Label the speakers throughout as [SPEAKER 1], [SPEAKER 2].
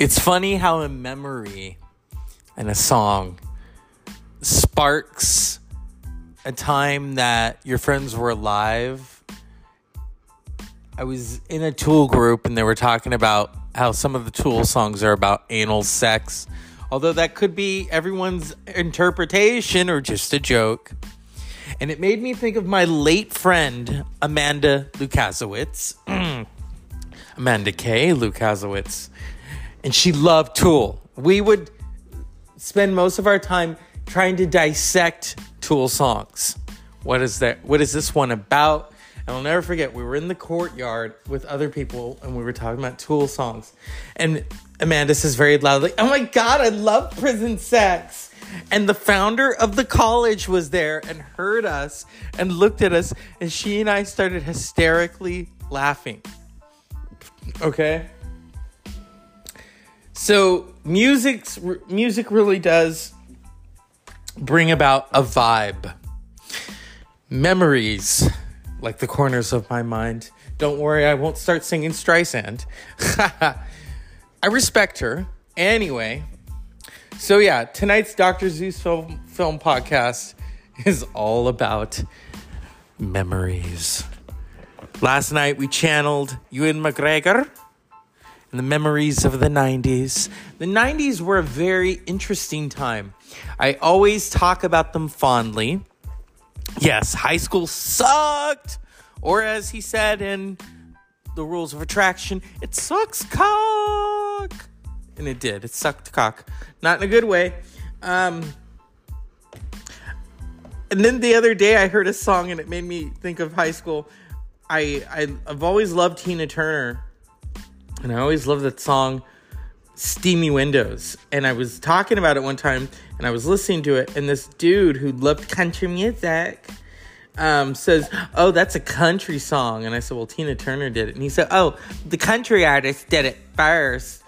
[SPEAKER 1] It's funny how a memory and a song sparks a time that your friends were alive. I was in a Tool group and they were talking about how some of the Tool songs are about anal sex, although that could be everyone's interpretation or just a joke. And it made me think of my late friend, Amanda Lukasiewicz. Amanda K. Lukasiewicz. And she loved Tool. We would spend most of our time trying to dissect Tool songs. What is that? What is this one about? And I'll never forget, we were in the courtyard with other people and we were talking about Tool songs. And Amanda says very loudly, Oh my God, I love prison sex. And the founder of the college was there and heard us and looked at us. And she and I started hysterically laughing. Okay? So, music's, music really does bring about a vibe. Memories, like the corners of my mind. Don't worry, I won't start singing Streisand. I respect her. Anyway, so yeah, tonight's Dr. Zeus film, film podcast is all about memories. Last night we channeled Ewan McGregor and the memories of the 90s. The 90s were a very interesting time. I always talk about them fondly. Yes, high school sucked. Or as he said in The Rules of Attraction, it sucks cock. And it did. It sucked cock. Not in a good way. Um, and then the other day I heard a song and it made me think of high school. I, I I've always loved Tina Turner and I always love that song, Steamy Windows. And I was talking about it one time and I was listening to it, and this dude who loved country music um, says, Oh, that's a country song. And I said, Well, Tina Turner did it. And he said, Oh, the country artist did it first.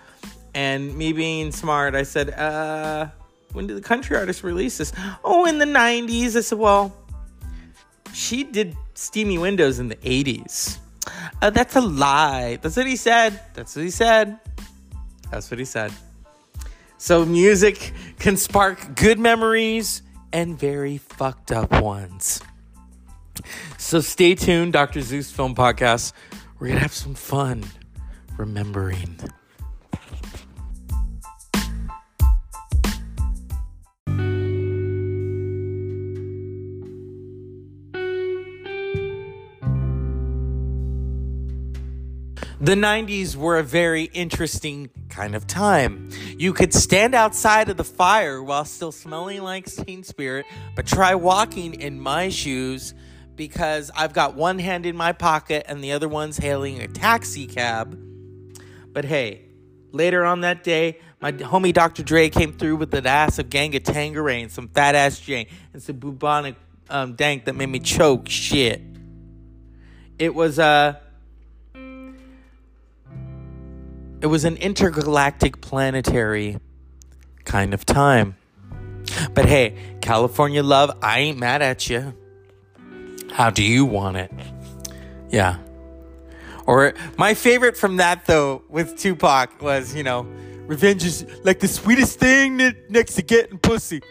[SPEAKER 1] And me being smart, I said, Uh, when did the country artist release this? Oh, in the 90s. I said, Well, she did Steamy Windows in the 80s. Uh, that's a lie. That's what he said. That's what he said. That's what he said. So, music can spark good memories and very fucked up ones. So, stay tuned, Dr. Zeus Film Podcast. We're going to have some fun remembering. The 90s were a very interesting kind of time. You could stand outside of the fire while still smelling like Teen Spirit, but try walking in my shoes because I've got one hand in my pocket and the other one's hailing a taxi cab. But hey, later on that day, my homie Dr. Dre came through with an ass of gang of Tangerine, some fat ass Jane, and some bubonic um, dank that made me choke shit. It was, uh, it was an intergalactic planetary kind of time. But hey, California love, I ain't mad at you. How do you want it? Yeah. Or my favorite from that though with Tupac was, you know, revenge is like the sweetest thing next to getting pussy.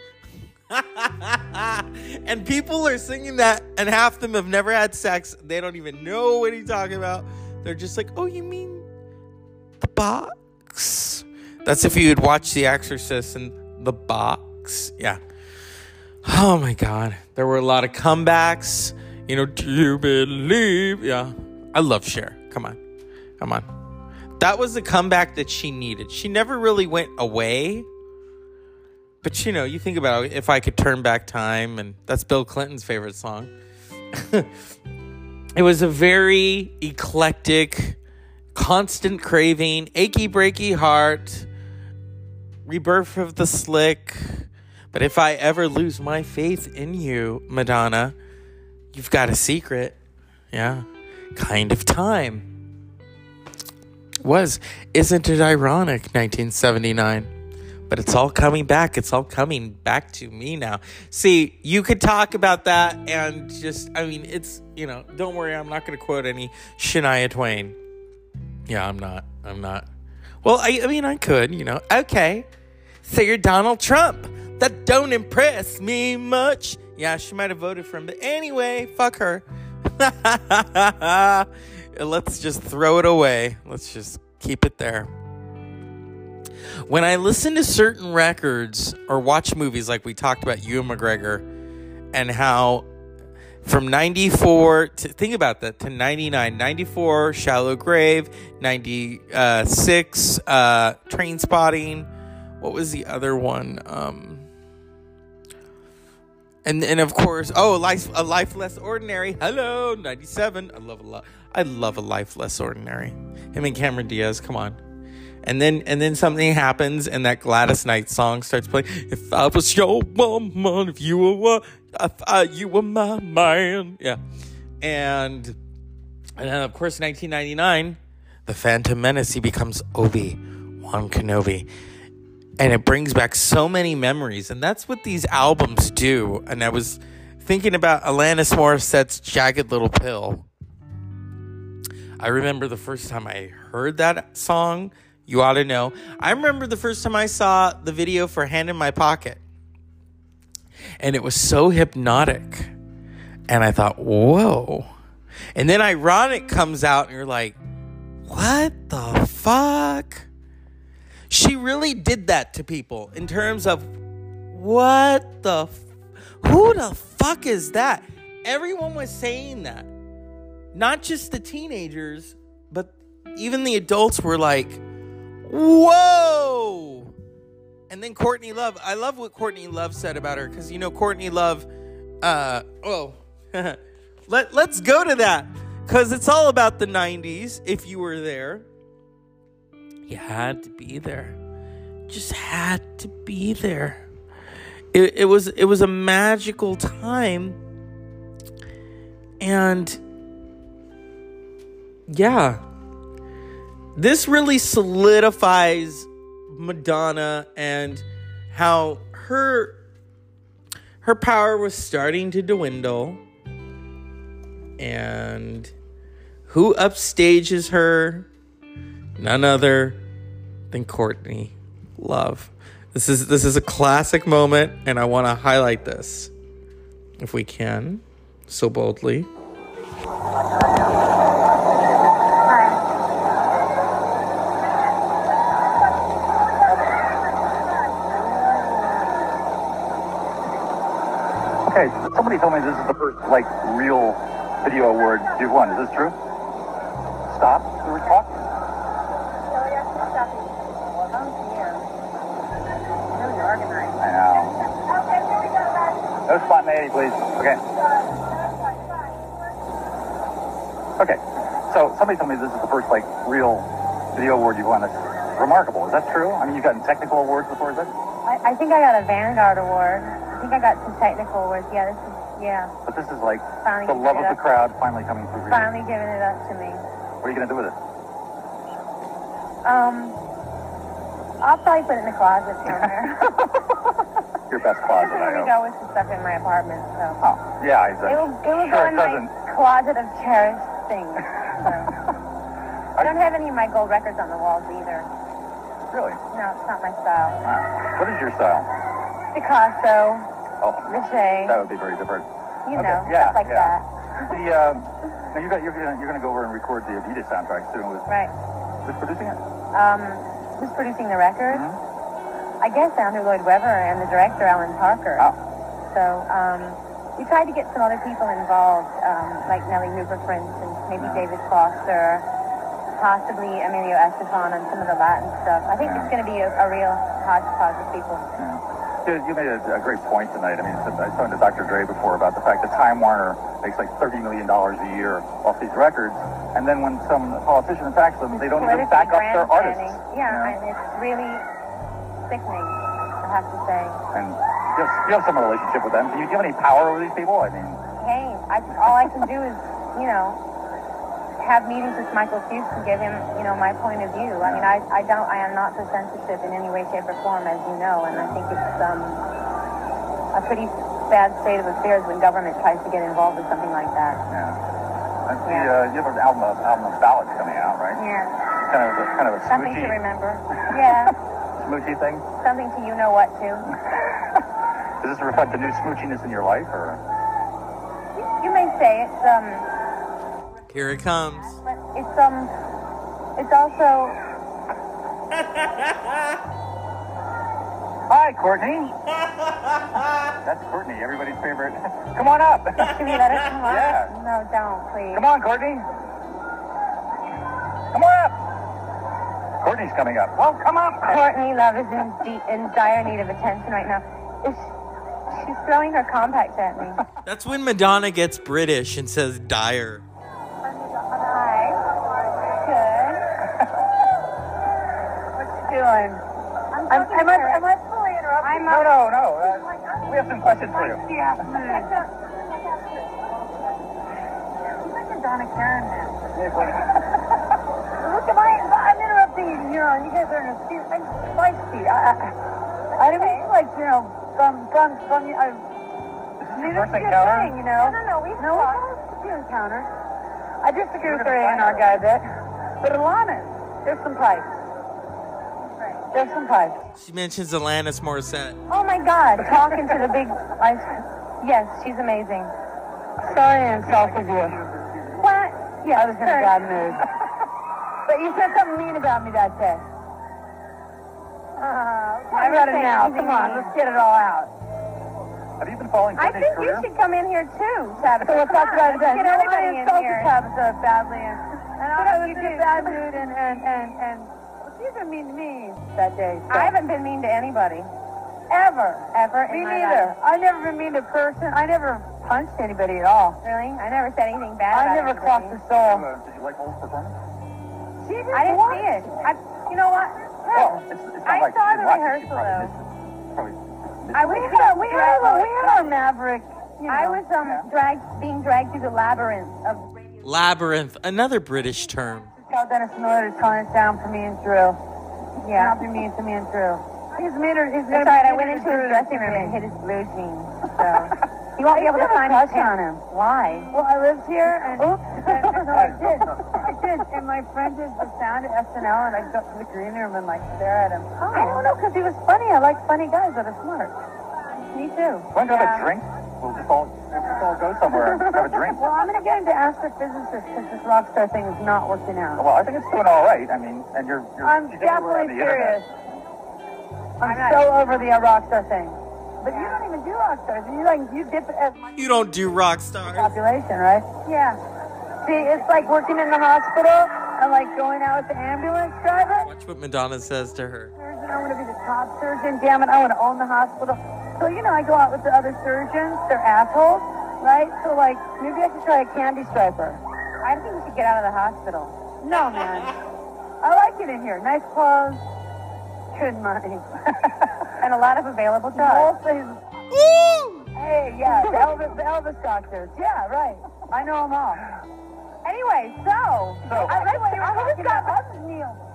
[SPEAKER 1] and people are singing that, and half of them have never had sex. They don't even know what he's talking about. They're just like, oh, you mean the box. That's if you had watched The Exorcist and the box. Yeah. Oh my God. There were a lot of comebacks. You know, do you believe? Yeah. I love Cher. Come on. Come on. That was the comeback that she needed. She never really went away. But you know, you think about if I could turn back time, and that's Bill Clinton's favorite song. it was a very eclectic constant craving, achy breaky heart, rebirth of the slick. But if I ever lose my faith in you, Madonna, you've got a secret. Yeah. Kind of time. Was. Isn't it ironic, 1979? But it's all coming back. It's all coming back to me now. See, you could talk about that and just, I mean, it's, you know, don't worry, I'm not going to quote any Shania Twain. Yeah, I'm not. I'm not. Well, I, I mean, I could, you know. Okay. So you're Donald Trump. That don't impress me much. Yeah, she might have voted for him. But anyway, fuck her. Let's just throw it away. Let's just keep it there. When I listen to certain records or watch movies like we talked about Ewan McGregor and how from 94 to think about that to 99 94 shallow grave. 96 uh train spotting. What was the other one? Um and and of course oh life a life less ordinary. Hello 97 i love a lot i love a life less ordinary. Him and cameron diaz come on. And then and then something happens and that Gladys Knight song starts playing. If I was your woman, if you were if I, thought you were my man, yeah. And and then of course 1999, the Phantom Menace he becomes Obi Wan Kenobi. And it brings back so many memories, and that's what these albums do. And I was thinking about Alanis Morissette's Jagged Little Pill. I remember the first time I heard that song you ought to know. I remember the first time I saw the video for Hand in My Pocket, and it was so hypnotic. And I thought, whoa. And then Ironic comes out, and you're like, what the fuck? She really did that to people in terms of what the who the fuck is that? Everyone was saying that. Not just the teenagers, but even the adults were like, Whoa! And then Courtney Love. I love what Courtney Love said about her because you know Courtney Love. Uh, oh, let let's go to that because it's all about the '90s. If you were there, you had to be there. Just had to be there. It, it was it was a magical time, and yeah this really solidifies Madonna and how her her power was starting to dwindle and who upstages her none other than Courtney Love. This is this is a classic moment and I want to highlight this if we can so boldly.
[SPEAKER 2] Okay, somebody told me this is the first, like, real video award you've won. Is this true? Stop? We were talking. I know. Okay, here we go back. No spontaneity, please. Okay. Okay. So somebody told me this is the first, like, real video award you've won. It's remarkable. Is that true? I mean, you've gotten technical awards before, is that?
[SPEAKER 3] I, I think I got a Vanguard award. I think I got some technical words. Yeah, this is yeah.
[SPEAKER 2] But this is like
[SPEAKER 3] Finally
[SPEAKER 2] the love of the crowd finally coming through you.
[SPEAKER 3] Finally giving it up to me.
[SPEAKER 2] What are you going to do with it?
[SPEAKER 3] Um, I'll probably put it in the closet somewhere.
[SPEAKER 2] Your best closet, I hope.
[SPEAKER 3] go with the stuff in my apartment. So
[SPEAKER 2] Oh, yeah, I
[SPEAKER 3] it will, it will
[SPEAKER 2] sure
[SPEAKER 3] go
[SPEAKER 2] it
[SPEAKER 3] in my
[SPEAKER 2] doesn't.
[SPEAKER 3] closet of cherished things. So. I don't have any of my gold records on the walls either.
[SPEAKER 2] Really?
[SPEAKER 3] No, it's not my style.
[SPEAKER 2] Wow. What is your style?
[SPEAKER 3] Picasso,
[SPEAKER 2] Oh,
[SPEAKER 3] Riche,
[SPEAKER 2] that would be very different.
[SPEAKER 3] you
[SPEAKER 2] Okay,
[SPEAKER 3] know,
[SPEAKER 2] yeah,
[SPEAKER 3] stuff like
[SPEAKER 2] yeah.
[SPEAKER 3] that.
[SPEAKER 2] The um, now you got you're gonna you're gonna go over and record the Adidas soundtrack soon. With
[SPEAKER 3] Right.
[SPEAKER 2] who's producing it?
[SPEAKER 3] Um, who's producing the record?
[SPEAKER 2] Mm-hmm.
[SPEAKER 3] I guess Andrew Lloyd Webber and the director Alan Parker.
[SPEAKER 2] Oh.
[SPEAKER 3] So um, we tried to get some other people involved, um, like Nellie Hooper, for instance, maybe David Foster, possibly Emilio Estefan on some of the Latin stuff. I think it's going to be a, a real hodgepodge of people.
[SPEAKER 2] You, you made a, a great point tonight. I mean, I was talking to Dr. Dre before about the fact that Time Warner makes like thirty million dollars a year off these records, and then when some politician attacks them, they don't even back up their artists.
[SPEAKER 3] Yeah, and it's really sickening, I have to say.
[SPEAKER 2] And you have, you have some relationship with them. Do you, do you have any power over these people? I mean,
[SPEAKER 3] hey, I, all I can do is, you know, have meetings with Michael Fuchs to give him, you know, my point of view. I mean, I, I don't, I am not for censorship in any way, shape, or form, as you know, and I think it's um, a pretty bad state of affairs when government tries to get involved with something like that.
[SPEAKER 2] yeah. I see,
[SPEAKER 3] Yeah.
[SPEAKER 2] uh, you have an album of, album of ballads coming out, right?
[SPEAKER 3] Yeah.
[SPEAKER 2] kind of kind of a
[SPEAKER 4] Something to remember. Yeah,
[SPEAKER 2] smoochy thing.
[SPEAKER 4] something to you know what to.
[SPEAKER 2] Does this reflect the new smoochiness in your life, or?
[SPEAKER 4] You may say it's um,
[SPEAKER 1] Here it comes.
[SPEAKER 4] but it's um, it's also
[SPEAKER 2] Hi, Courtney. That's Courtney, everybody's favorite. Come on up.
[SPEAKER 4] Should we let her come up?
[SPEAKER 2] Yeah.
[SPEAKER 4] No, don't, please.
[SPEAKER 2] Come on, Courtney. Come on up. Courtney's coming up. Well, come up.
[SPEAKER 4] Courtney Love is in, de- in dire need of attention right now. Is she's throwing her compact at me.
[SPEAKER 1] That's when Madonna gets British and says dire.
[SPEAKER 4] What you doing? I'm, I'm, I'm, I'm, I'm fully interrupted. I'm
[SPEAKER 2] No, no, no. Uh, we have some questions for you.
[SPEAKER 4] Yeah. Donna Karen now. Look at my, I'm interrupting you, know, you guys are in a seat, I'm feisty. I, I, I didn't mean like, you know, from, from, from, I,
[SPEAKER 2] First
[SPEAKER 4] First
[SPEAKER 2] encounter?
[SPEAKER 4] thing, you know. No, no, no. We no, we had a few encounters. I disagree with Ray and our guy a bit, but Alana, there's some pipes. There's some pipes.
[SPEAKER 1] She mentions Alanis Morissette.
[SPEAKER 4] Oh my God, talking to the big. I, yes, she's amazing. Sorry I insulted you. What? Yeah, I was in a bad mood. but you said something mean about me that day. Uh, I got it now. Come on, let's get it all out.
[SPEAKER 2] Have you been following
[SPEAKER 4] I
[SPEAKER 2] Courtney's
[SPEAKER 4] think you should come in here too, Tabitha. So let's talk about it. You know, I insulted Tabitha badly, and, and I was in a bad mood, and and and and she's been mean to me that day. I haven't been mean to anybody. Ever, ever. Me neither. I've never been mean to a person. I never punched anybody at all. Really? I never said anything bad. I never crossed the soul.
[SPEAKER 2] Uh, did you like Lola's performance?
[SPEAKER 4] She did I didn't see it. I, you know what?
[SPEAKER 2] Well, it's, it's not
[SPEAKER 4] I
[SPEAKER 2] like
[SPEAKER 4] saw
[SPEAKER 2] you
[SPEAKER 4] the
[SPEAKER 2] didn't watch it. You
[SPEAKER 4] rehearsal,
[SPEAKER 2] probably
[SPEAKER 4] though.
[SPEAKER 2] missed it. Probably
[SPEAKER 4] I
[SPEAKER 2] it.
[SPEAKER 4] we had we had we had our maverick. I was um dragged being dragged through the labyrinth of radio.
[SPEAKER 1] Labyrinth, another British term.
[SPEAKER 4] Tell Dennis Miller to tone it down for me and Drew. Yeah. Not be mean to me and Drew. He's meaner. He's That's right. I went into his dressing room and hit his blue jeans. So you won't be able to find his on him. Why? Well, I lived here and oops. no, I did. I did. And my friend did the sound at SNL, and I go to the green room and like stare at him. Oh. I don't know because he was funny. I like funny guys that are smart. Me too.
[SPEAKER 2] Want to have a drink? We'll just all, we'll just all go somewhere and have a drink.
[SPEAKER 4] Well, I'm going to get into astrophysicist because this rock star thing is not working out.
[SPEAKER 2] Well, I think it's doing all right. I mean, and you're, you're
[SPEAKER 4] I'm
[SPEAKER 2] she's everywhere on
[SPEAKER 4] definitely
[SPEAKER 2] the internet.
[SPEAKER 4] serious. I'm so over the uh, rock star thing. But you don't even do rock stars. You like you dip it as
[SPEAKER 1] You don't do rock stars.
[SPEAKER 4] population, right? Yeah. See, it's like working in the hospital and like going out with the ambulance driver.
[SPEAKER 1] Watch what Madonna says to her.
[SPEAKER 4] Surgeon, I want to be the top surgeon. Damn it, I want to own the hospital. So you know, I go out with the other surgeons. They're assholes, right? So like, maybe I should try a candy striper. I think you should get out of the hospital. No, man. I like it in here. Nice clothes, good money, and a lot of available jobs. Hey, yeah, the Elvis, the Elvis doctors. Yeah, right. I know them all. Anyway, so,
[SPEAKER 2] So-
[SPEAKER 4] I like what you were talking about.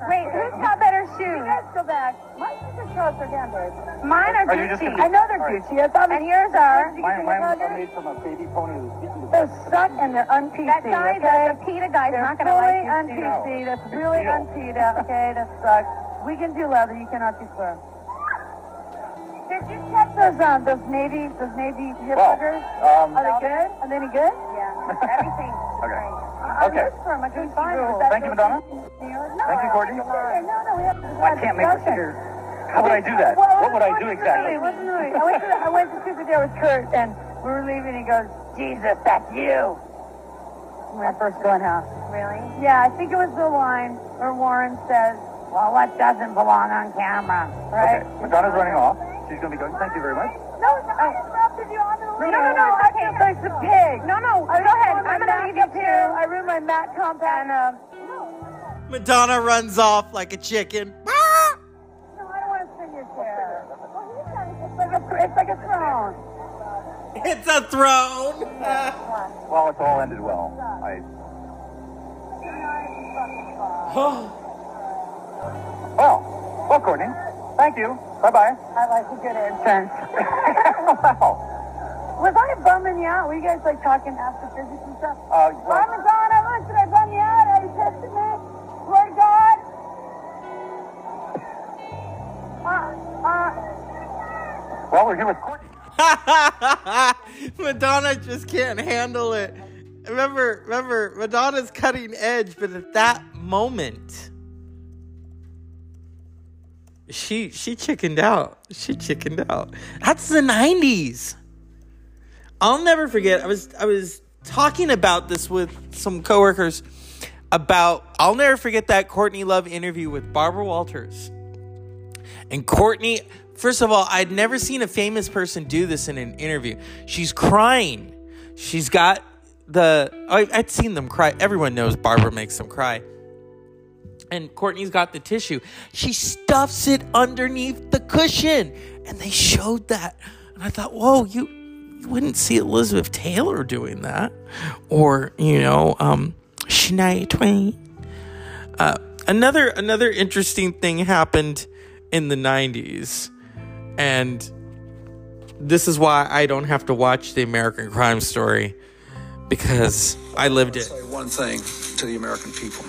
[SPEAKER 4] Wait, who's got better shoes? You guys go back. My shoes are are down, babe. Mine are,
[SPEAKER 2] Are
[SPEAKER 4] Gucci.
[SPEAKER 2] gonna-
[SPEAKER 4] I know they're
[SPEAKER 2] all right.
[SPEAKER 4] Gucci. I thought and yours are.
[SPEAKER 2] Mine, mine are made from a baby pony who's speaking
[SPEAKER 4] They're stuck and they're un-PC, That guy, okay? the PETA guy's they're not going to like fully you. un-PC.
[SPEAKER 2] No.
[SPEAKER 4] That's
[SPEAKER 2] Big
[SPEAKER 4] really
[SPEAKER 2] deal.
[SPEAKER 4] un-PETA, okay? That sucks. We can do leather. You cannot do fur. Did you check those, um, those Navy, those Navy hip
[SPEAKER 2] Well, um,
[SPEAKER 4] Are they good? Are they any good? Yeah. Everything.
[SPEAKER 2] Okay.
[SPEAKER 4] I
[SPEAKER 2] Okay.
[SPEAKER 4] looked for 'em. I
[SPEAKER 2] Thank you, Madonna.
[SPEAKER 4] No,
[SPEAKER 2] Thank you, Courtney.
[SPEAKER 4] No, no, we have to
[SPEAKER 2] I can't make the figure. How would I do that?
[SPEAKER 4] Well,
[SPEAKER 2] What would I do exactly?
[SPEAKER 4] the movie? What's the? I went to I went to Super Day with Kurt, and we were leaving. He goes, "Jesus, that's you." When I first go in house. Really? Yeah, I think it was the line where Warren says, "Well, what doesn't belong on camera?" Right?
[SPEAKER 2] Okay. Madonna's running off. She's going to be going. Thank you very much.
[SPEAKER 4] No, I interrupted you. I'm gonna. No, no, no. I feel like the pig. No, no. I Go ahead. I'm gonna leave you up too. here. I ruined my Mac compact. And, uh,
[SPEAKER 1] Madonna runs off like a chicken.
[SPEAKER 4] No, I don't want to sit your chair. Well, he's got. It's like a, it's like a throne.
[SPEAKER 1] It's a throne.
[SPEAKER 2] Well, it's all ended well. I. Well, well, Courtney. Thank you. Bye bye.
[SPEAKER 4] I like a good answer.
[SPEAKER 2] wow.
[SPEAKER 4] Was I bumming you out? Were you guys like talking astrophysics and stuff?
[SPEAKER 2] Uh, well,
[SPEAKER 4] I was on. I was. Did I bum you out? Are you testing me? Lord God. Uh, uh.
[SPEAKER 2] Well, we're here with Courtney.
[SPEAKER 1] Madonna just can't handle it. Remember, remember, Madonna's cutting edge, but at that moment she she chickened out. She chickened out. That's the '90s. I'll never forget. I was I was talking about this with some coworkers about. I'll never forget that Courtney Love interview with Barbara Walters. And Courtney, first of all, I'd never seen a famous person do this in an interview. She's crying. She's got the. I, I'd seen them cry. Everyone knows Barbara makes them cry. And Courtney's got the tissue. She stuffs it underneath the cushion. And they showed that. And I thought, whoa, you you wouldn't see Elizabeth Taylor doing that. Or, you know, um, Shania Twain. Uh, another another interesting thing happened in the 90s. And this is why I don't have to watch the American Crime Story because I lived it.
[SPEAKER 5] Say one thing to the American people.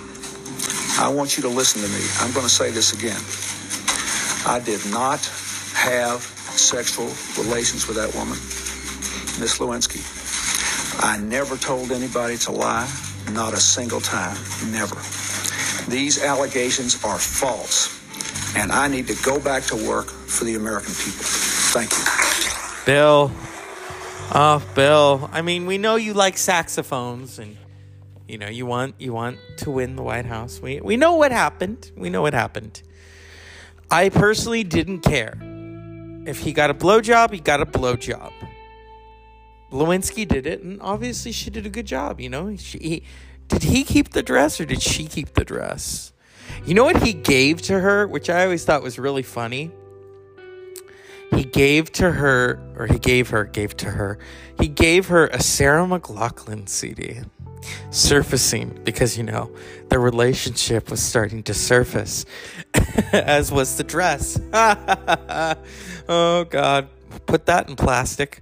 [SPEAKER 5] I want you to listen to me. I'm going to say this again. I did not have sexual relations with that woman, Miss Lewinsky. I never told anybody to lie, not a single time, never. These allegations are false, and I need to go back to work for the American people. Thank you.
[SPEAKER 1] Bill. Oh, Bill. I mean, we know you like saxophones and you know, you want you want to win the White House. We we know what happened. We know what happened. I personally didn't care. If he got a blowjob, he got a blowjob. Lewinsky did it, and obviously she did a good job. You know, she he, did he keep the dress or did she keep the dress? You know what he gave to her, which I always thought was really funny. He gave to her, or he gave her, gave to her. He gave her a Sarah McLachlan CD surfacing because you know the relationship was starting to surface as was the dress. Oh god. Put that in plastic.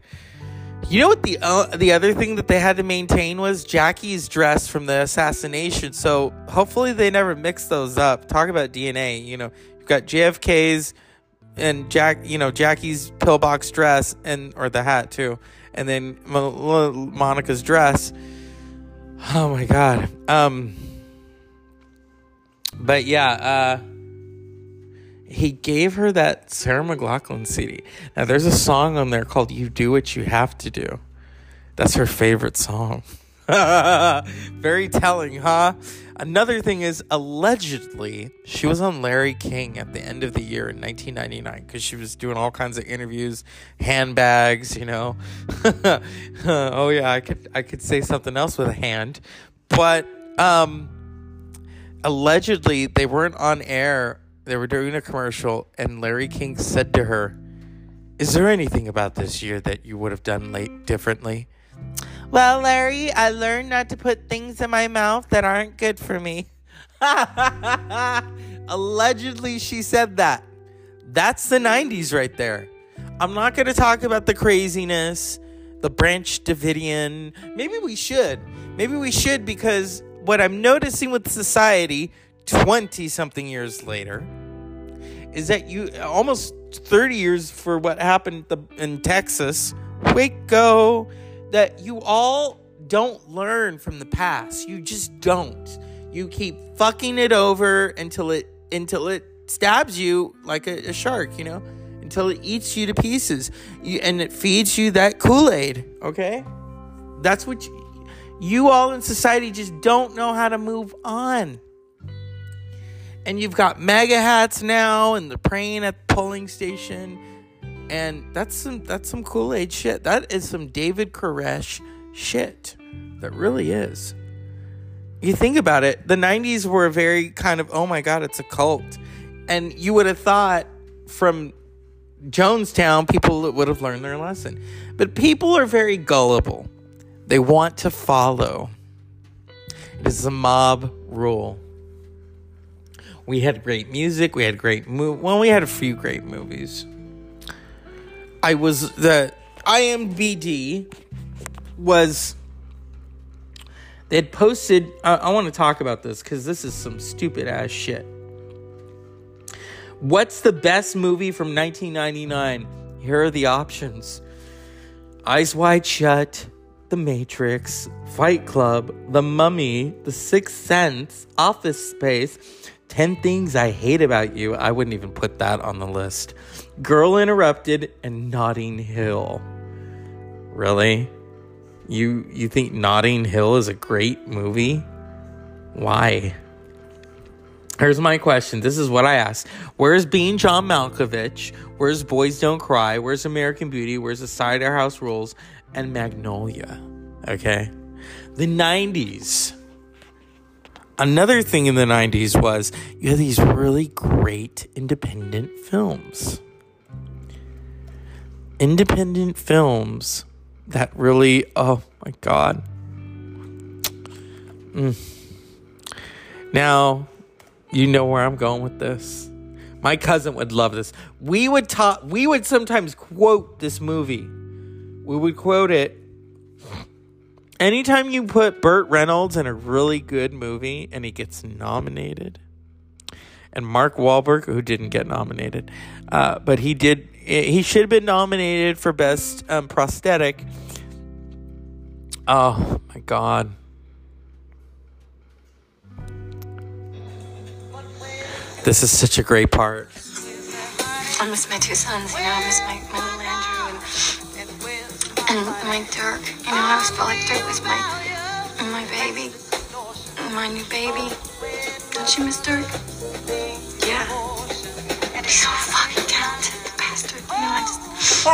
[SPEAKER 1] You know what the uh, the other thing that they had to maintain was? Jackie's dress from the assassination. So hopefully they never mix those up. Talk about DNA you know. You've got JFK's and Jack you know Jackie's pillbox dress and or the hat too and then Monica's dress Oh my god. Um but yeah, uh he gave her that Sarah McLachlan CD. Now there's a song on there called You Do What You Have to Do. That's her favorite song. Very telling, huh? Another thing is allegedly she was on Larry King at the end of the year in 1999 because she was doing all kinds of interviews, handbags, you know. oh yeah, I could I could say something else with a hand, but um, allegedly they weren't on air. They were doing a commercial, and Larry King said to her, "Is there anything about this year that you would have done late differently?" Well, Larry, I learned not to put things in my mouth that aren't good for me. Allegedly, she said that. That's the 90s right there. I'm not going to talk about the craziness, the Branch Davidian. Maybe we should. Maybe we should because what I'm noticing with society 20 something years later is that you almost 30 years for what happened in Texas, Waco, that you all don't learn from the past. You just don't. You keep fucking it over until it until it stabs you like a, a shark, you know, until it eats you to pieces, you, and it feeds you that Kool Aid. Okay, that's what you, you all in society just don't know how to move on. And you've got mega hats now, and they're praying at the polling station and that's some that's some Kool-Aid shit. That is some David Koresh shit. That really is. You think about it, the 90s were very kind of, oh my god, it's a cult. And you would have thought from Jonestown, people would have learned their lesson. But people are very gullible. They want to follow. It is a mob rule. We had great music. We had great move. Well, we had a few great movies. I was the IMBD was they had posted. I, I want to talk about this because this is some stupid ass shit. What's the best movie from 1999? Here are the options Eyes Wide Shut, The Matrix, Fight Club, The Mummy, The Sixth Sense, Office Space, 10 Things I Hate About You. I wouldn't even put that on the list. Girl Interrupted, and Notting Hill. Really? You you think Notting Hill is a great movie? Why? Here's my question. This is what I asked. Where's Being John Malkovich? Where's Boys Don't Cry? Where's American Beauty? Where's The Cider House Rules? And Magnolia. Okay. The 90s. Another thing in the 90s was you had these really great independent films. Independent films that really, oh my God. Mm. Now, you know where I'm going with this. My cousin would love this. We would talk we would sometimes quote this movie. We would quote it. Anytime you put Burt Reynolds in a really good movie and he gets nominated, and Mark Wahlberg, who didn't get nominated, uh, but he did, he should have been nominated for Best um, Prosthetic. Oh my God. This is such a great part.
[SPEAKER 6] I miss my two sons, you know, I miss my, my little Andrew and, and my Dirk. You know, I always felt like Dirk was my my baby, my new baby. Don't you miss Dirk? Yeah. He's so fucking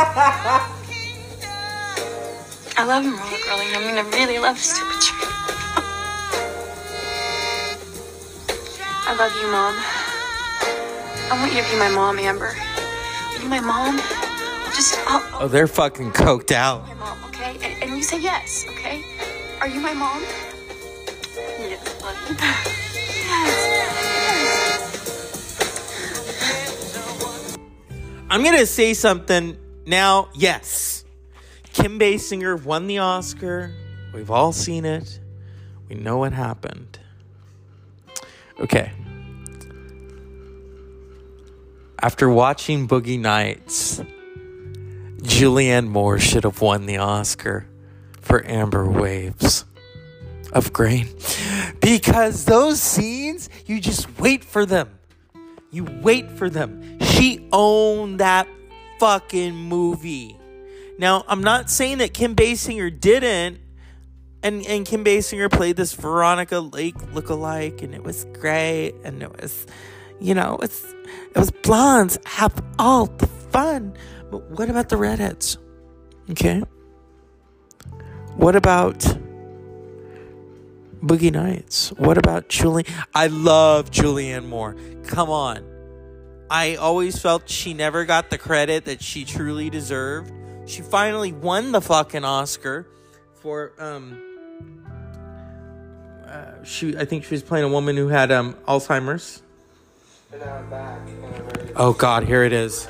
[SPEAKER 6] I love him roller girling. I mean, I really love stupid tree. I love you, Mom. I want you to be my mom, Amber. Are you my mom? Just, I'll,
[SPEAKER 1] Oh, they're fucking coked out.
[SPEAKER 6] my mom, okay? And, and you say yes, okay? Are you my mom? Yes, buddy. yes.
[SPEAKER 1] I'm gonna say something now. Yes, Kim Basinger won the Oscar. We've all seen it. We know what happened. Okay. After watching Boogie Nights, Julianne Moore should have won the Oscar for Amber Waves of Grain. Because those scenes, you just wait for them. You wait for them. She owned that fucking movie. Now, I'm not saying that Kim Basinger didn't. And, and Kim Basinger played this Veronica Lake lookalike, and it was great. And it was, you know, it's it was blondes have all the fun. But what about the redheads? Okay. What about Boogie Nights? What about Julie? I love Julianne Moore. Come on. I always felt she never got the credit that she truly deserved. She finally won the fucking Oscar for um uh, she I think she was playing a woman who had um Alzheimer's. Oh god, here it is.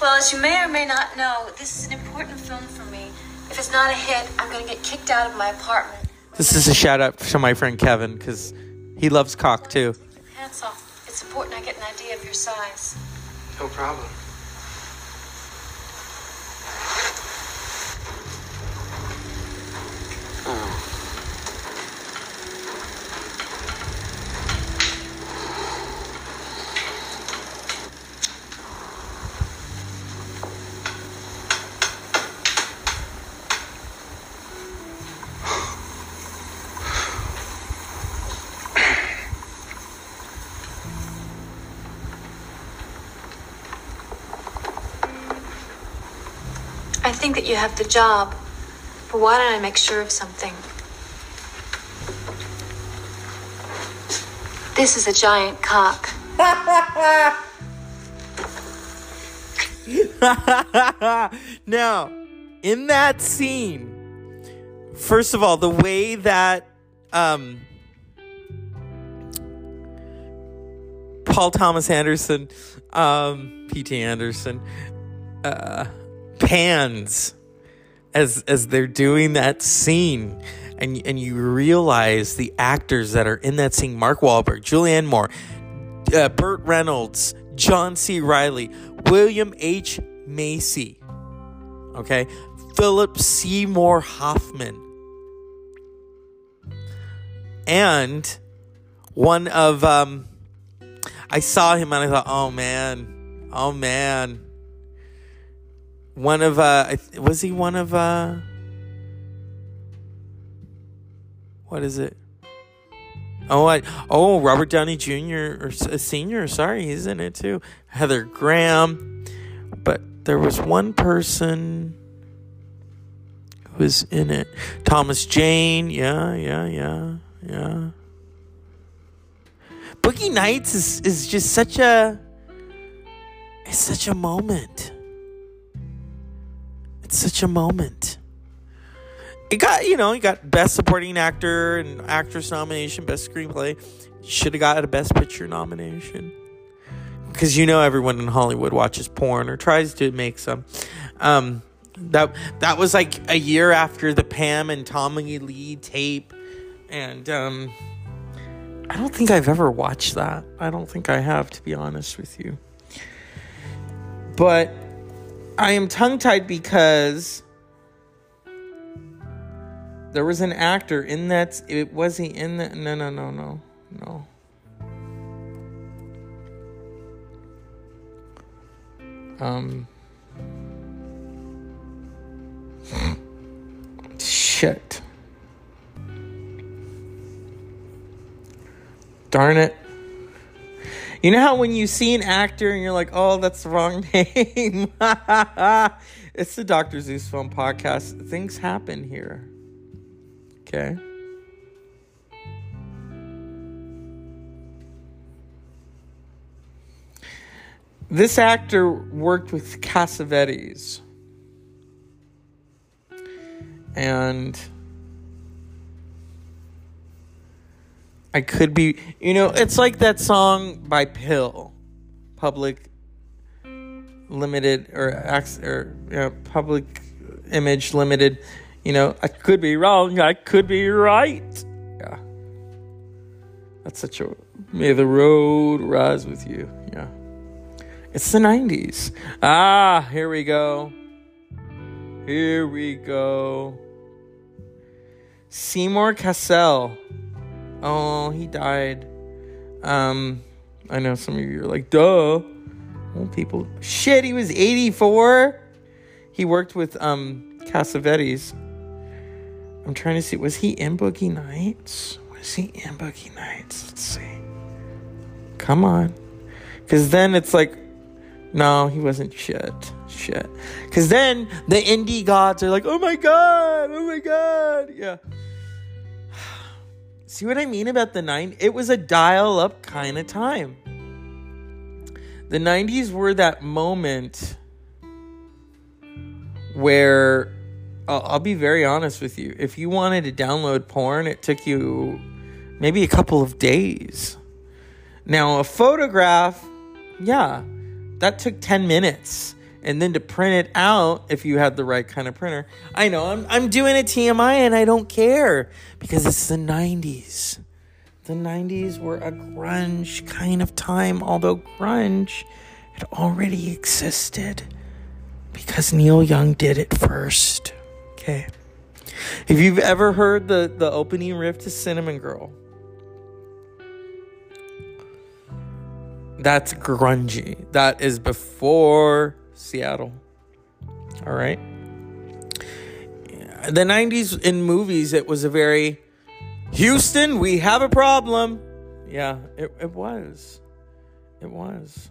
[SPEAKER 6] Well, as you may or may not know, this is an important film for me. If it's not a hit, I'm gonna get kicked out of my apartment.
[SPEAKER 1] This is a shout out to my friend Kevin cuz he loves cock too.
[SPEAKER 6] Hats off. It's important I get an idea of your size.
[SPEAKER 7] No problem.
[SPEAKER 6] I think that you have the job, but why don't I make sure of something? This is a giant cock.
[SPEAKER 1] now, in that scene, first of all, the way that um, Paul Thomas Anderson, um, P.T. Anderson, uh, pans as as they're doing that scene, and and you realize the actors that are in that scene: Mark Wahlberg, Julianne Moore, uh, Burt Reynolds, John C. Riley, William H. Macy. Okay? Philip Seymour Hoffman. And one of um I saw him and I thought, "Oh man. Oh man." One of uh was he one of uh what is it? Oh, I, oh, Robert Downey Jr. or Senior. Sorry, he's in it too. Heather Graham, but there was one person who was in it. Thomas Jane. Yeah, yeah, yeah, yeah. Boogie Nights is is just such a. It's such a moment. It's such a moment. It got you know you got best supporting actor and actress nomination best screenplay. Should have got a best picture nomination. Because you know everyone in hollywood watches porn or tries to make some. Um, that that was like a year after the pam and tommy lee tape. And um, i don't think i've ever watched that. I don't think i have to be honest with you. But i am tongue tied because there was an actor in that. It was he in that? No, no, no, no, no. Um. Shit. Darn it. You know how when you see an actor and you're like, oh, that's the wrong name? it's the Dr. Zeus Film Podcast. Things happen here. Okay. This actor worked with Cassavetes. And I could be, you know, it's like that song by Pill, Public Limited or, or you know, Public Image Limited you know, I could be wrong, I could be right. Yeah. That's such a may the road rise with you. Yeah. It's the 90s. Ah, here we go. Here we go. Seymour Cassel. Oh, he died. Um, I know some of you are like, duh. Old people. Shit, he was 84. He worked with um Cassavetes. I'm trying to see. Was he in Boogie Nights? Was he in Boogie Nights? Let's see. Come on. Because then it's like, no, he wasn't shit. Shit. Because then the indie gods are like, oh my god, oh my god. Yeah. See what I mean about the 90s? It was a dial up kind of time. The 90s were that moment where I'll, I'll be very honest with you. If you wanted to download porn, it took you maybe a couple of days. Now, a photograph, yeah, that took 10 minutes. And then to print it out, if you had the right kind of printer, I know I'm, I'm doing a TMI and I don't care because it's the 90s. The 90s were a grunge kind of time, although grunge had already existed because Neil Young did it first. Okay. If you've ever heard the, the opening riff to Cinnamon Girl, that's grungy. That is before Seattle. All right. The 90s in movies, it was a very Houston, we have a problem. Yeah, it, it was. It was.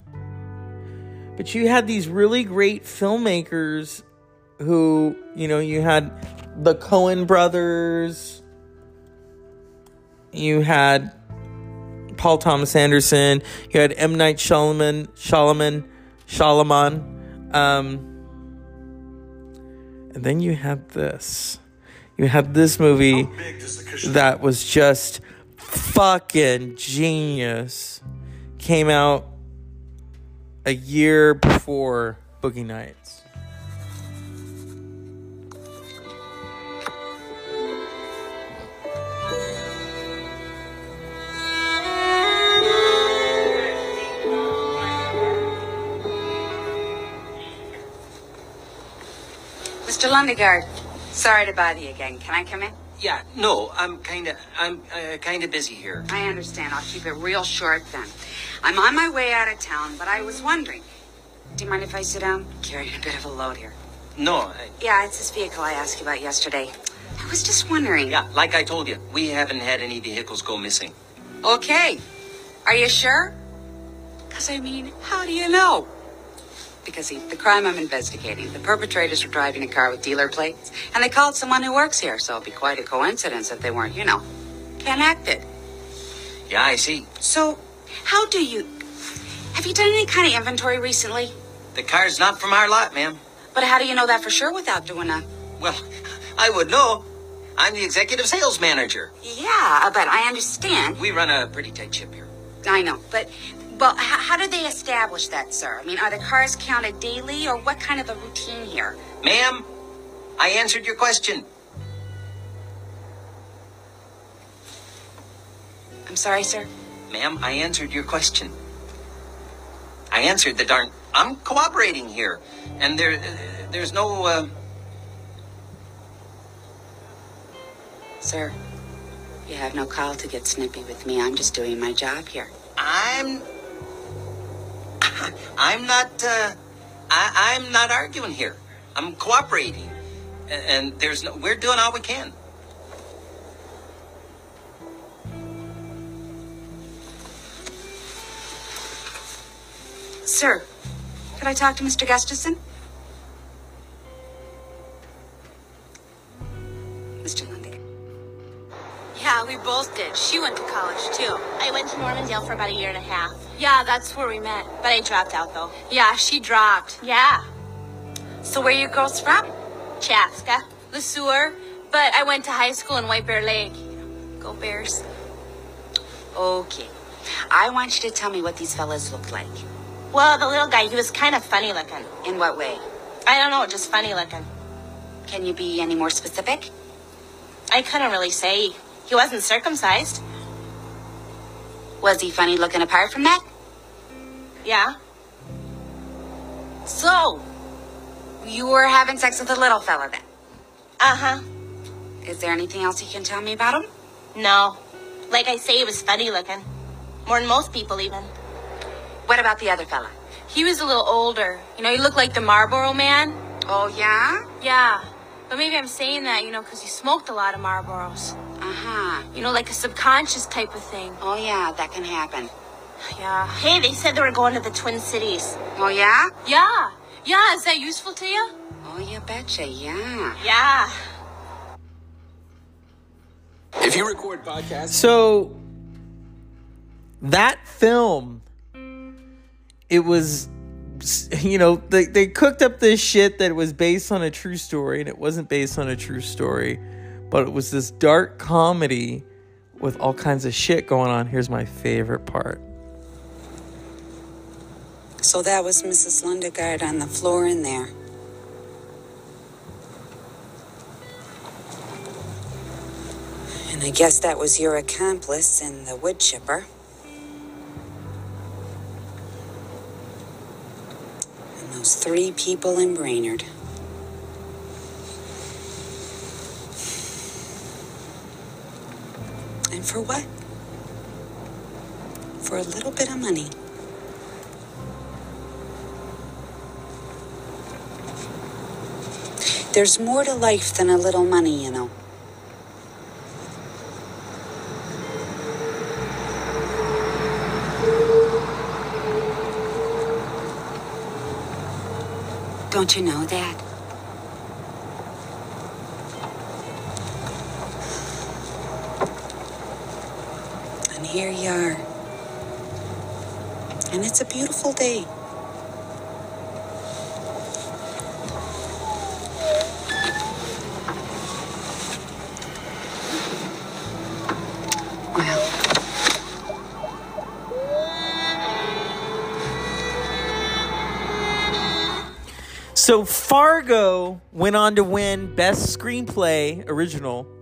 [SPEAKER 1] But you had these really great filmmakers who, you know, you had the Coen brothers, you had Paul Thomas Anderson, you had M. Night Shyamalan, Shyamalan, Shyamalan, um, and then you had this. You had this movie that was just fucking genius. Came out a year before Boogie Nights.
[SPEAKER 7] Mr. Lundegaard, sorry to bother you again. Can I come in?
[SPEAKER 8] Yeah, no, I'm kind of I'm uh, kind of busy here.
[SPEAKER 7] I understand. I'll keep it real short then. I'm on my way out of town, but I was wondering. Do you mind if I sit down? Carrying a bit of a load here.
[SPEAKER 8] No, I,
[SPEAKER 7] Yeah, it's this vehicle I asked you about yesterday. I was just wondering.
[SPEAKER 8] yeah, like I told you, we haven't had any vehicles go missing.
[SPEAKER 7] Okay. Are you sure? Because, I mean, how do you know? Because the crime I'm investigating, the perpetrators were driving a car with dealer plates, and they called someone who works here, so it'd be quite a coincidence if they weren't, you know, connected.
[SPEAKER 8] Yeah, I see.
[SPEAKER 7] So, how do you. Have you done any kind of inventory recently?
[SPEAKER 8] The car's not from our lot, ma'am.
[SPEAKER 7] But how do you know that for sure without doing a.
[SPEAKER 8] Well, I would know. I'm the executive sales manager.
[SPEAKER 7] Yeah, but I understand.
[SPEAKER 8] We run a pretty tight ship here.
[SPEAKER 7] I know, but. Well, how, how do they establish that, sir? I mean, are the cars counted daily, or what kind of a routine here?
[SPEAKER 8] Ma'am, I answered your question.
[SPEAKER 7] I'm sorry, sir.
[SPEAKER 8] Ma'am, I answered your question. I answered the darn. I'm cooperating here, and there, there's no. Uh,
[SPEAKER 7] Sir, you have no call to get snippy with me. I'm just doing my job here.
[SPEAKER 8] I'm. I'm not. Uh, I, I'm not arguing here. I'm cooperating, and, and there's no. We're doing all we can.
[SPEAKER 7] Sir, could I talk to Mr. Gustafson?
[SPEAKER 9] Yeah, we both did. She went to college too.
[SPEAKER 10] I went to Normandale for about a year and a half.
[SPEAKER 9] Yeah, that's where we met.
[SPEAKER 10] But I dropped out though.
[SPEAKER 9] Yeah, she dropped.
[SPEAKER 10] Yeah.
[SPEAKER 9] So where you girls from?
[SPEAKER 10] Chaska.
[SPEAKER 9] Le Sueur. But I went to high school in White Bear Lake. Go Bears.
[SPEAKER 7] Okay. I want you to tell me what these fellas look like.
[SPEAKER 10] Well, the little guy, he was kind of funny looking.
[SPEAKER 7] In what way?
[SPEAKER 10] I don't know, just funny looking.
[SPEAKER 7] Can you be any more specific?
[SPEAKER 10] I couldn't really say. He wasn't circumcised.
[SPEAKER 7] Was he funny looking apart from that?
[SPEAKER 10] Yeah.
[SPEAKER 7] So, you were having sex with a little fella then?
[SPEAKER 10] Uh huh.
[SPEAKER 7] Is there anything else you can tell me about him?
[SPEAKER 10] No. Like I say, he was funny looking. More than most people, even.
[SPEAKER 7] What about the other fella?
[SPEAKER 9] He was a little older. You know, he looked like the Marlboro man.
[SPEAKER 7] Oh, yeah?
[SPEAKER 9] Yeah. But maybe I'm saying that, you know, because he smoked a lot of Marlboros.
[SPEAKER 7] Uh-huh.
[SPEAKER 9] You know, like a subconscious type of thing.
[SPEAKER 7] Oh, yeah, that can happen.
[SPEAKER 9] Yeah.
[SPEAKER 10] Hey, they said they were going to the Twin Cities.
[SPEAKER 7] Oh, yeah?
[SPEAKER 9] Yeah. Yeah, is that useful to you?
[SPEAKER 7] Oh, you betcha, yeah.
[SPEAKER 10] Yeah.
[SPEAKER 11] If you record podcasts,
[SPEAKER 1] So that film, it was, you know, they they cooked up this shit that was based on a true story, and it wasn't based on a true story, but it was this dark comedy with all kinds of shit going on. Here's my favorite part.
[SPEAKER 12] So that was Mrs. Lundegaard on the floor in there. And I guess that was your accomplice in the wood chipper. And those three people in Brainerd. And for what? For a little bit of money. There's more to life than a little money, you know.
[SPEAKER 7] Don't you know that?
[SPEAKER 12] And here you are. And it's a beautiful day.
[SPEAKER 1] So Fargo went on to win Best Screenplay Original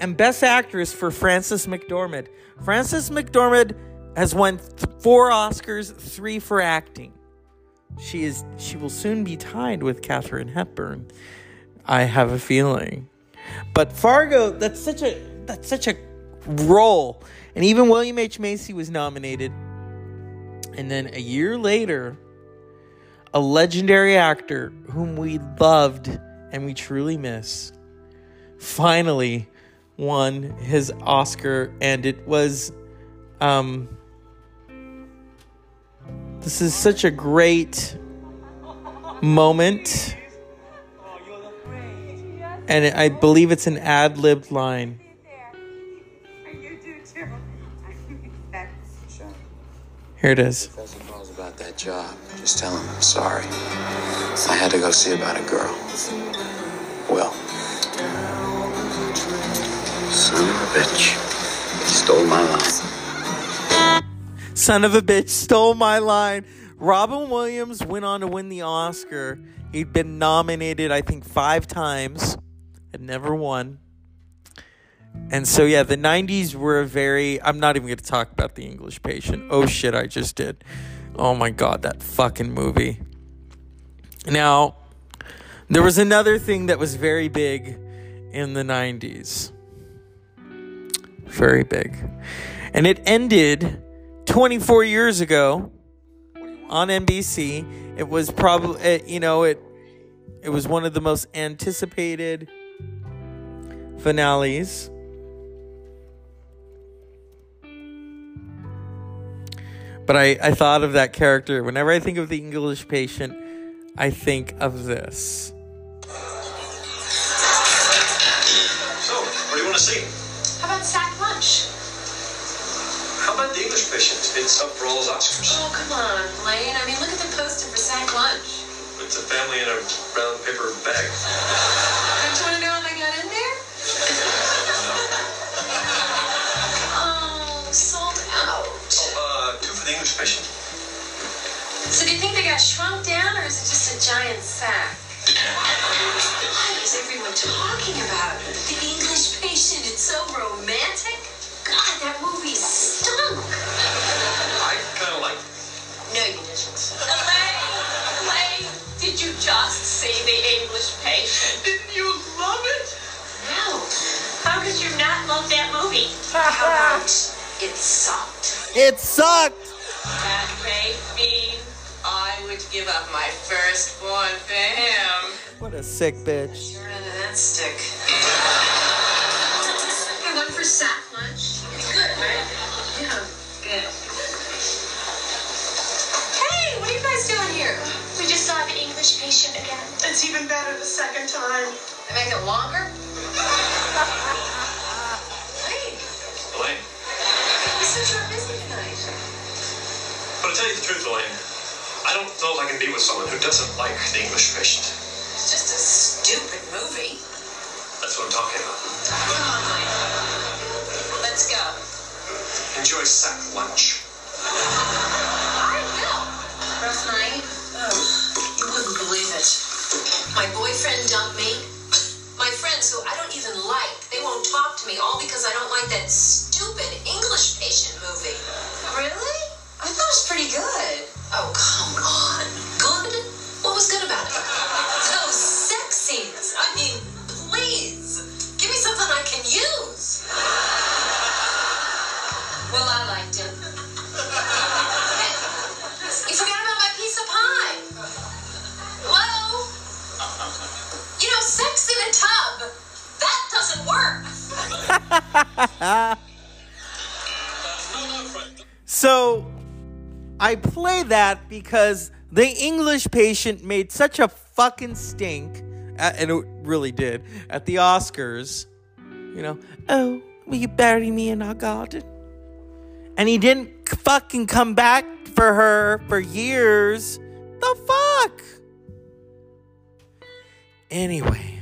[SPEAKER 1] and Best Actress for Frances McDormand. Frances McDormand has won th- four Oscars, three for acting. She is she will soon be tied with Katharine Hepburn. I have a feeling. But Fargo, that's such a that's such a role. And even William H. Macy was nominated. And then a year later, a legendary actor whom we loved and we truly miss finally won his Oscar and it was um this is such a great moment and I believe it's an ad libbed line. Here it is.
[SPEAKER 11] About that job. Just tell him I'm sorry. I had to go see about a girl. Well, son of a bitch. Stole my line.
[SPEAKER 1] Son of a bitch stole my line. Robin Williams went on to win the Oscar. He'd been nominated, I think, five times, had never won. And so, yeah, the 90s were a very. I'm not even going to talk about The English Patient. Oh, shit, I just did. Oh my God, that fucking movie. Now, there was another thing that was very big in the 90s. Very big. And it ended 24 years ago on NBC. It was probably, you know, it it was one of the most anticipated finales. But I, I thought of that character. Whenever I think of the English patient, I think of this.
[SPEAKER 13] English patient? It's up for all those Oscars.
[SPEAKER 14] Oh, come on, Blaine. I mean, look at the poster for sack lunch.
[SPEAKER 13] It's a family in a brown paper bag.
[SPEAKER 14] Don't you want to know how they got in there? Oh, sold out.
[SPEAKER 13] Uh, two for the English patient.
[SPEAKER 14] So do you think they got shrunk down, or is it just a giant sack? What is everyone talking about? The No, you didn't. Elaine, Elaine, did you just see the English patient? Didn't you love it? No. How could you not love that movie? How about it sucked?
[SPEAKER 1] It sucked!
[SPEAKER 14] That may mean I would give up my firstborn for him.
[SPEAKER 1] What a sick bitch.
[SPEAKER 14] Sure into that stick. I went for sack lunch. It's good, right? Yeah, good. Here?
[SPEAKER 10] We just saw the English patient again.
[SPEAKER 14] It's even better the second time. They make it longer? hey,
[SPEAKER 13] Elaine.
[SPEAKER 14] you said you were busy tonight.
[SPEAKER 13] But to tell you the truth, Elaine, I don't know if I can be with someone who doesn't like the English patient.
[SPEAKER 14] It's just a stupid movie.
[SPEAKER 13] That's what I'm talking about. Come on.
[SPEAKER 14] Let's go.
[SPEAKER 13] Enjoy sack lunch.
[SPEAKER 14] I will. Rough night? My boyfriend dumped me. My friends, who I don't even like, they won't talk to me, all because I don't like that stupid English patient movie. Really? I thought it was pretty good. Oh, come on. Good? What was good about it? Those sex scenes. I mean, please. Give me something I can use. Well, I liked
[SPEAKER 1] So I play that because the English patient made such a fucking stink, and it really did, at the Oscars. You know, oh, will you bury me in our garden? And he didn't fucking come back for her for years. The fuck? Anyway,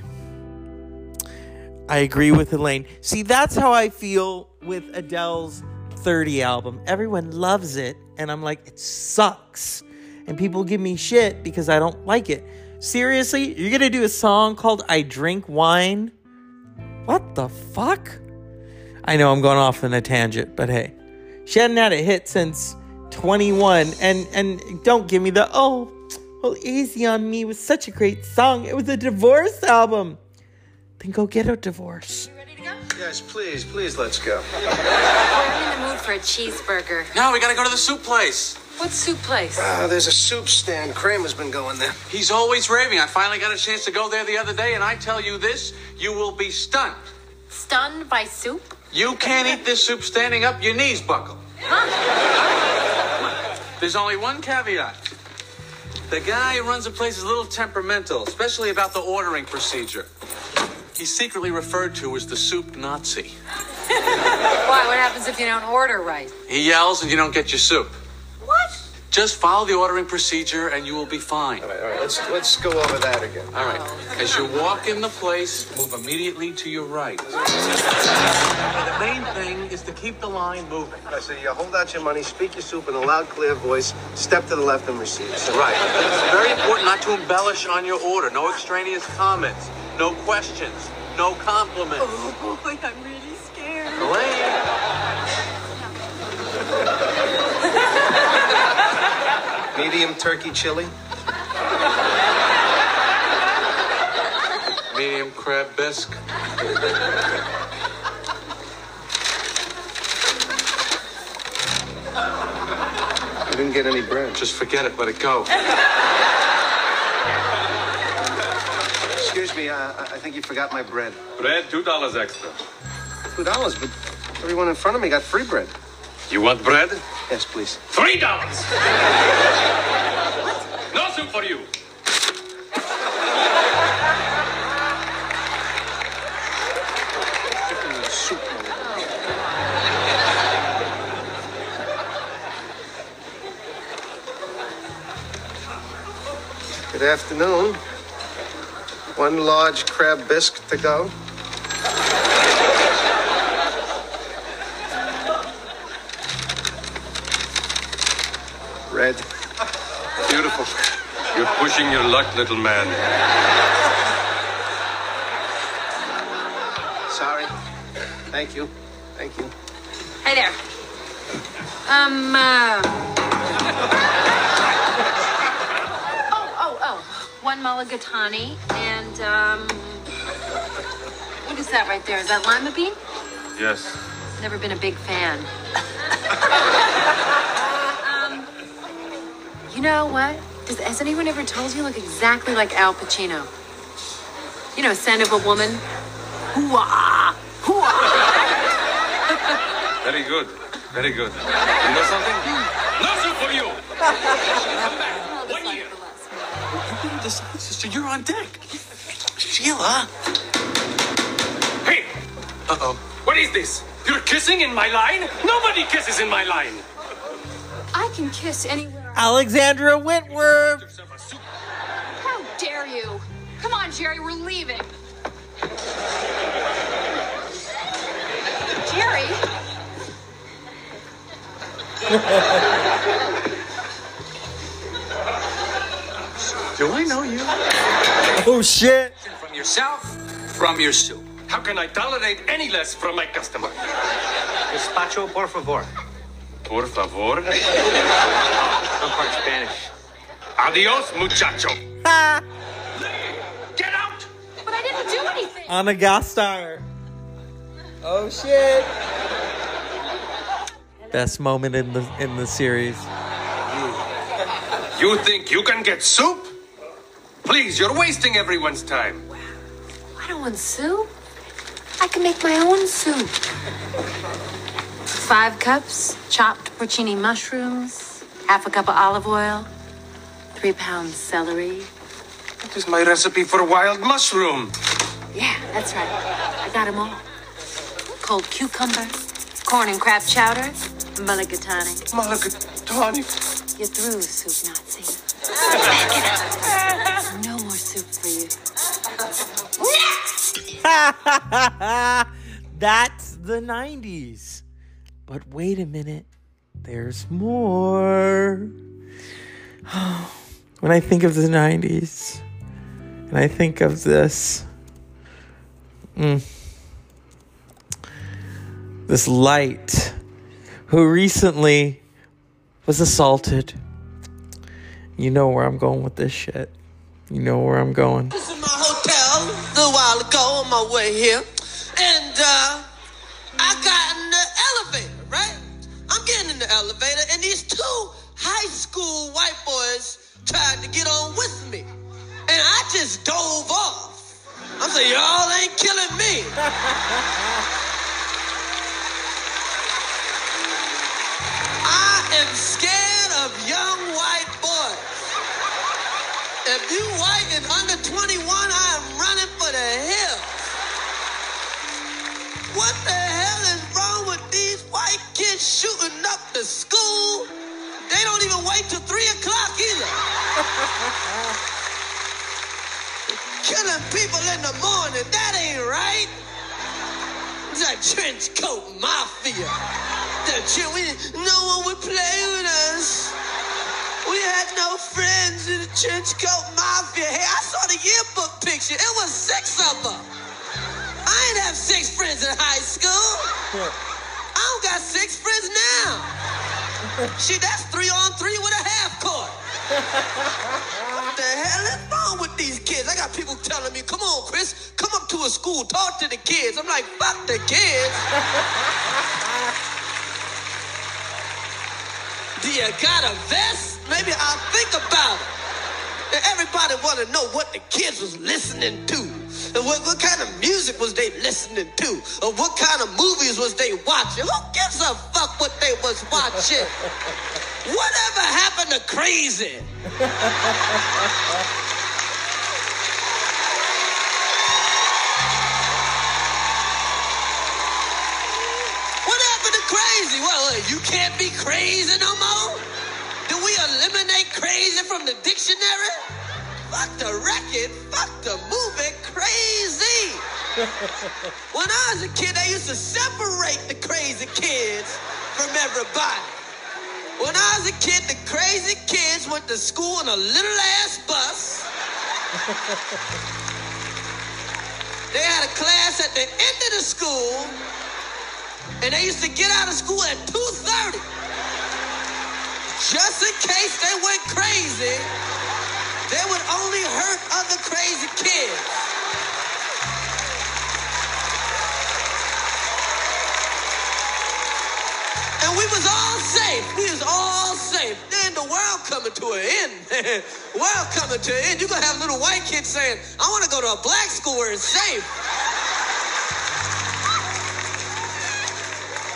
[SPEAKER 1] I agree with Elaine. See, that's how I feel with Adele's 30 album. Everyone loves it, and I'm like, it sucks. And people give me shit because I don't like it. Seriously? You're gonna do a song called I Drink Wine? What the fuck? I know I'm going off on a tangent, but hey. She hadn't had a hit since 21, and and don't give me the oh, Well, Easy on Me was such a great song. It was a divorce album. Then go get a divorce.
[SPEAKER 15] Yes, please, please, let's go.
[SPEAKER 16] I'm in the mood for a cheeseburger.
[SPEAKER 15] No, we gotta go to the soup place.
[SPEAKER 16] What soup place?
[SPEAKER 15] Ah, there's a soup stand. Kramer's been going there.
[SPEAKER 17] He's always raving. I finally got a chance to go there the other day, and I tell you this, you will be stunned.
[SPEAKER 16] Stunned by soup?
[SPEAKER 17] You can't eat this soup standing up, your knees buckle. Huh? There's only one caveat. The guy who runs the place is a little temperamental, especially about the ordering procedure. He's secretly referred to as the soup Nazi.
[SPEAKER 16] Why? What happens if you don't order right?
[SPEAKER 17] He yells and you don't get your soup.
[SPEAKER 16] What?
[SPEAKER 17] Just follow the ordering procedure and you will be fine.
[SPEAKER 15] All right, all right, let's let's go over that again.
[SPEAKER 17] All right. As you walk in the place, move immediately to your right. The main thing is to keep the line moving.
[SPEAKER 15] I say, you hold out your money, speak your soup in a loud, clear voice, step to the left and receive.
[SPEAKER 17] Right. It's very important not to embellish on your order. No extraneous comments. No questions. No compliments.
[SPEAKER 16] Oh boy, I'm really scared.
[SPEAKER 15] Medium turkey chili.
[SPEAKER 17] Medium crab bisque.
[SPEAKER 15] I didn't get any bread.
[SPEAKER 17] Just forget it. Let it go.
[SPEAKER 15] uh, I think you forgot my bread.
[SPEAKER 13] Bread, two dollars extra.
[SPEAKER 15] Two dollars, but everyone in front of me got free bread.
[SPEAKER 13] You want bread?
[SPEAKER 15] Yes, please.
[SPEAKER 13] Three dollars. no soup for you.
[SPEAKER 15] Soup. Good afternoon. One large crab bisque to go. Red.
[SPEAKER 13] Beautiful. You're pushing your luck, little man.
[SPEAKER 15] Sorry. Thank you. Thank you.
[SPEAKER 16] Hey there. Um, uh... Oh, oh, oh. One mulligatawny and, um... What is that right there? Is that lima bean?
[SPEAKER 13] Yes.
[SPEAKER 16] Never been a big fan. um, you know what? Does, has anyone ever told you you look exactly like Al Pacino? You know, Scent of a Woman? Hoo-ah!
[SPEAKER 13] Very good. Very good. You know something? No soup for you. One year.
[SPEAKER 17] You better decide, sister. You're on deck. Sheila.
[SPEAKER 13] Hey,
[SPEAKER 17] Uh-oh.
[SPEAKER 13] what is this? You're kissing in my line? Nobody kisses in my line.
[SPEAKER 16] I can kiss anywhere.
[SPEAKER 1] Alexandra Whitworth.
[SPEAKER 16] How dare you? Come on, Jerry, we're leaving. Jerry?
[SPEAKER 17] Do I know you?
[SPEAKER 1] Oh shit.
[SPEAKER 13] From yourself, from your soup. How can I tolerate any less from my customer?
[SPEAKER 18] Despacho, por favor.
[SPEAKER 13] Por favor.
[SPEAKER 18] Some part Spanish.
[SPEAKER 13] Adios, muchacho.
[SPEAKER 16] Get out! But I didn't do anything.
[SPEAKER 1] Anna Gastar. Oh shit. Best moment in the in the series.
[SPEAKER 13] You think you can get soup? Please, you're wasting everyone's time.
[SPEAKER 16] I don't want soup. I can make my own soup. Five cups chopped porcini mushrooms, half a cup of olive oil, three pounds celery.
[SPEAKER 13] That is my recipe for wild mushroom.
[SPEAKER 16] Yeah, that's right. I got them all. Cold cucumber, corn and crab chowder, mulligatawny.
[SPEAKER 13] Mulligatawny.
[SPEAKER 16] You're through, soup Nazi. no
[SPEAKER 1] That's the 90s. But wait a minute. There's more. When I think of the 90s, and I think of this, mm, this light who recently was assaulted You know where I'm going with this shit. You know where I'm going.
[SPEAKER 19] On my way here. And uh, I got in the elevator, right? I'm getting in the elevator, and these two high school white boys tried to get on with me. And I just dove off. I'm saying, y'all ain't killing me. I am scared of young white boys. If you white and under 21, I am running for the hills. What the hell is wrong with these white kids shooting up the school? They don't even wait till 3 o'clock either. Killing people in the morning, that ain't right. It's that trench coat mafia. That you, we, no one would play with us. We had no friends in the trench coat mafia. Hey, I saw the yearbook picture. It was six of them. I ain't have six friends in high school. I don't got six friends now. Shit, that's three on three with a half court. what the hell is wrong with these kids? I got people telling me, come on, Chris, come up to a school, talk to the kids. I'm like, fuck the kids. Do you got a vest? Maybe I'll think about it. And everybody want to know what the kids was listening to. And what, what kind of music was they listening to? Or what kind of movies was they watching? Who gives a fuck what they was watching? Whatever happened to crazy? What happened crazy? Well, uh, you can't be crazy no more? Do we eliminate crazy from the dictionary? Fuck the record, fuck the movie, crazy. when I was a kid, they used to separate the crazy kids from everybody. When I was a kid, the crazy kids went to school in a little ass bus. they had a class at the end of the school, and they used to get out of school at 2.30. Just in case they went crazy, they would only hurt other crazy kids. And we was all safe. We was all safe. Then the world coming to an end. world coming to an end. You're gonna have little white kids saying, I wanna go to a black school where it's safe.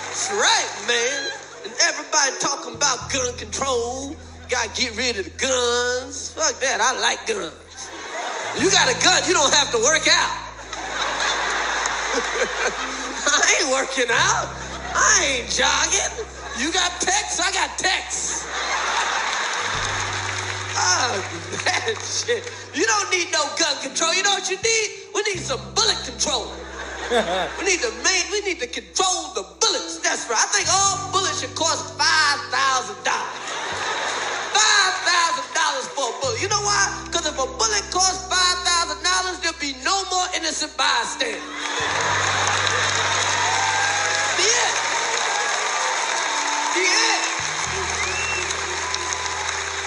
[SPEAKER 19] That's right, man. And everybody talking about gun control. Gotta get rid of the guns. Fuck that. I like guns. You got a gun, you don't have to work out. I ain't working out. I ain't jogging. You got pecs, I got texts. Oh, man, shit. You don't need no gun control. You know what you need? We need some bullet control. we need to main, we need to control the bullets. That's right. I think all bullets should cost five thousand dollars. Five thousand dollars for a bullet. You know why? Because if a bullet costs five thousand dollars, there'll be no more innocent bystanders. Yeah. Yeah.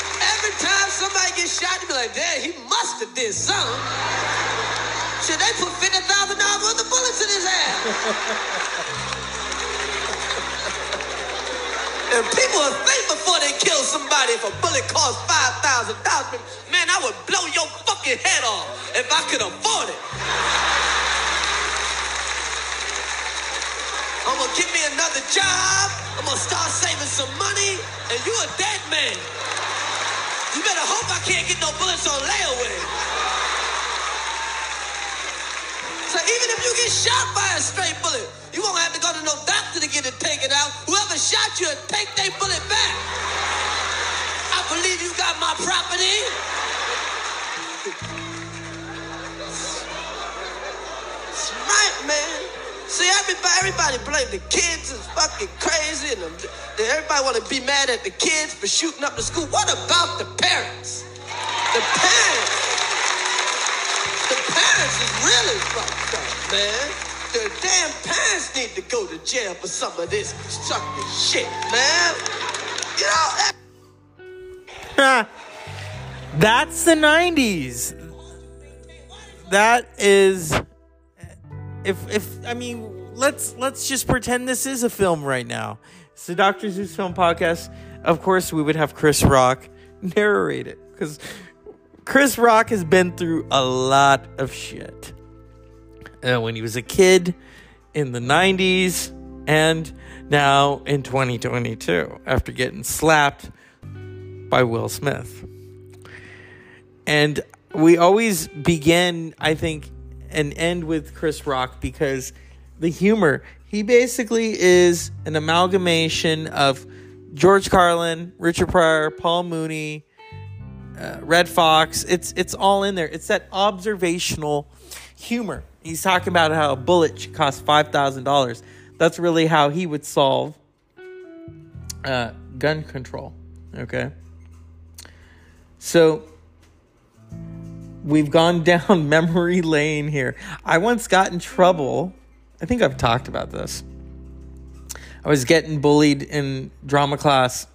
[SPEAKER 19] Every time somebody gets shot, you be like, damn, he must have did something. Should they put fifty thousand dollars worth of bullets in his ass? And people will think before they kill somebody if a bullet costs five thousand dollars. Man, I would blow your fucking head off if I could afford it. I'm gonna get me another job. I'm gonna start saving some money, and you a dead man. You better hope I can't get no bullets on layaway. So even if you get shot by a straight bullet, you won't have to go to no doctor to get it taken out. Whoever shot you, take their bullet back. I believe you got my property. That's right, man. See, everybody, everybody blame the kids is fucking crazy, and the, the- everybody want to be mad at the kids for shooting up the school. What about the parents? The parents. The parents is really fucked up, man. The damn parents need to go to jail for some of this sucking shit, man. You know, eh.
[SPEAKER 1] That's the 90s. That is if if I mean, let's let's just pretend this is a film right now. It's the Dr. Zeus Film Podcast. Of course, we would have Chris Rock narrate it cuz Chris Rock has been through a lot of shit. Uh, when he was a kid in the 90s and now in 2022 after getting slapped by Will Smith. And we always begin, I think, and end with Chris Rock because the humor, he basically is an amalgamation of George Carlin, Richard Pryor, Paul Mooney, uh, Redd Foxx. It's it's all in there. It's that observational humor. He's talking about how a bullet should cost five thousand dollars. That's really how he would solve uh, gun control. Okay. So we've gone down memory lane here. I once got in trouble. I think I've talked about this. I was getting bullied in drama class,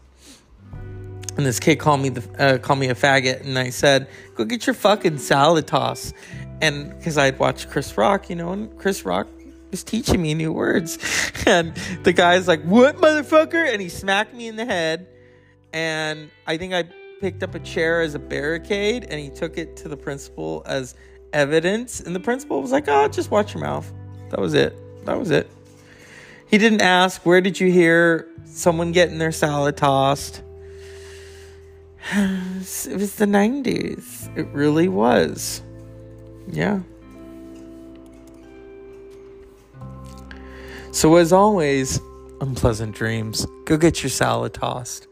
[SPEAKER 1] and this kid called me the uh, called me a faggot, and I said, "Go get your fucking salad toss." And because I'd watched Chris Rock, you know, and Chris Rock was teaching me new words, and the guy's like, "What, motherfucker?" And he smacked me in the head, and I think I picked up a chair as a barricade and he took it to the principal as evidence. And the principal was like, oh, just watch your mouth. That was it. That was it. He didn't ask, where did you hear someone getting their salad tossed? It was the 90s. It really was. Yeah. So, as always, unpleasant dreams. Go get your salad tossed.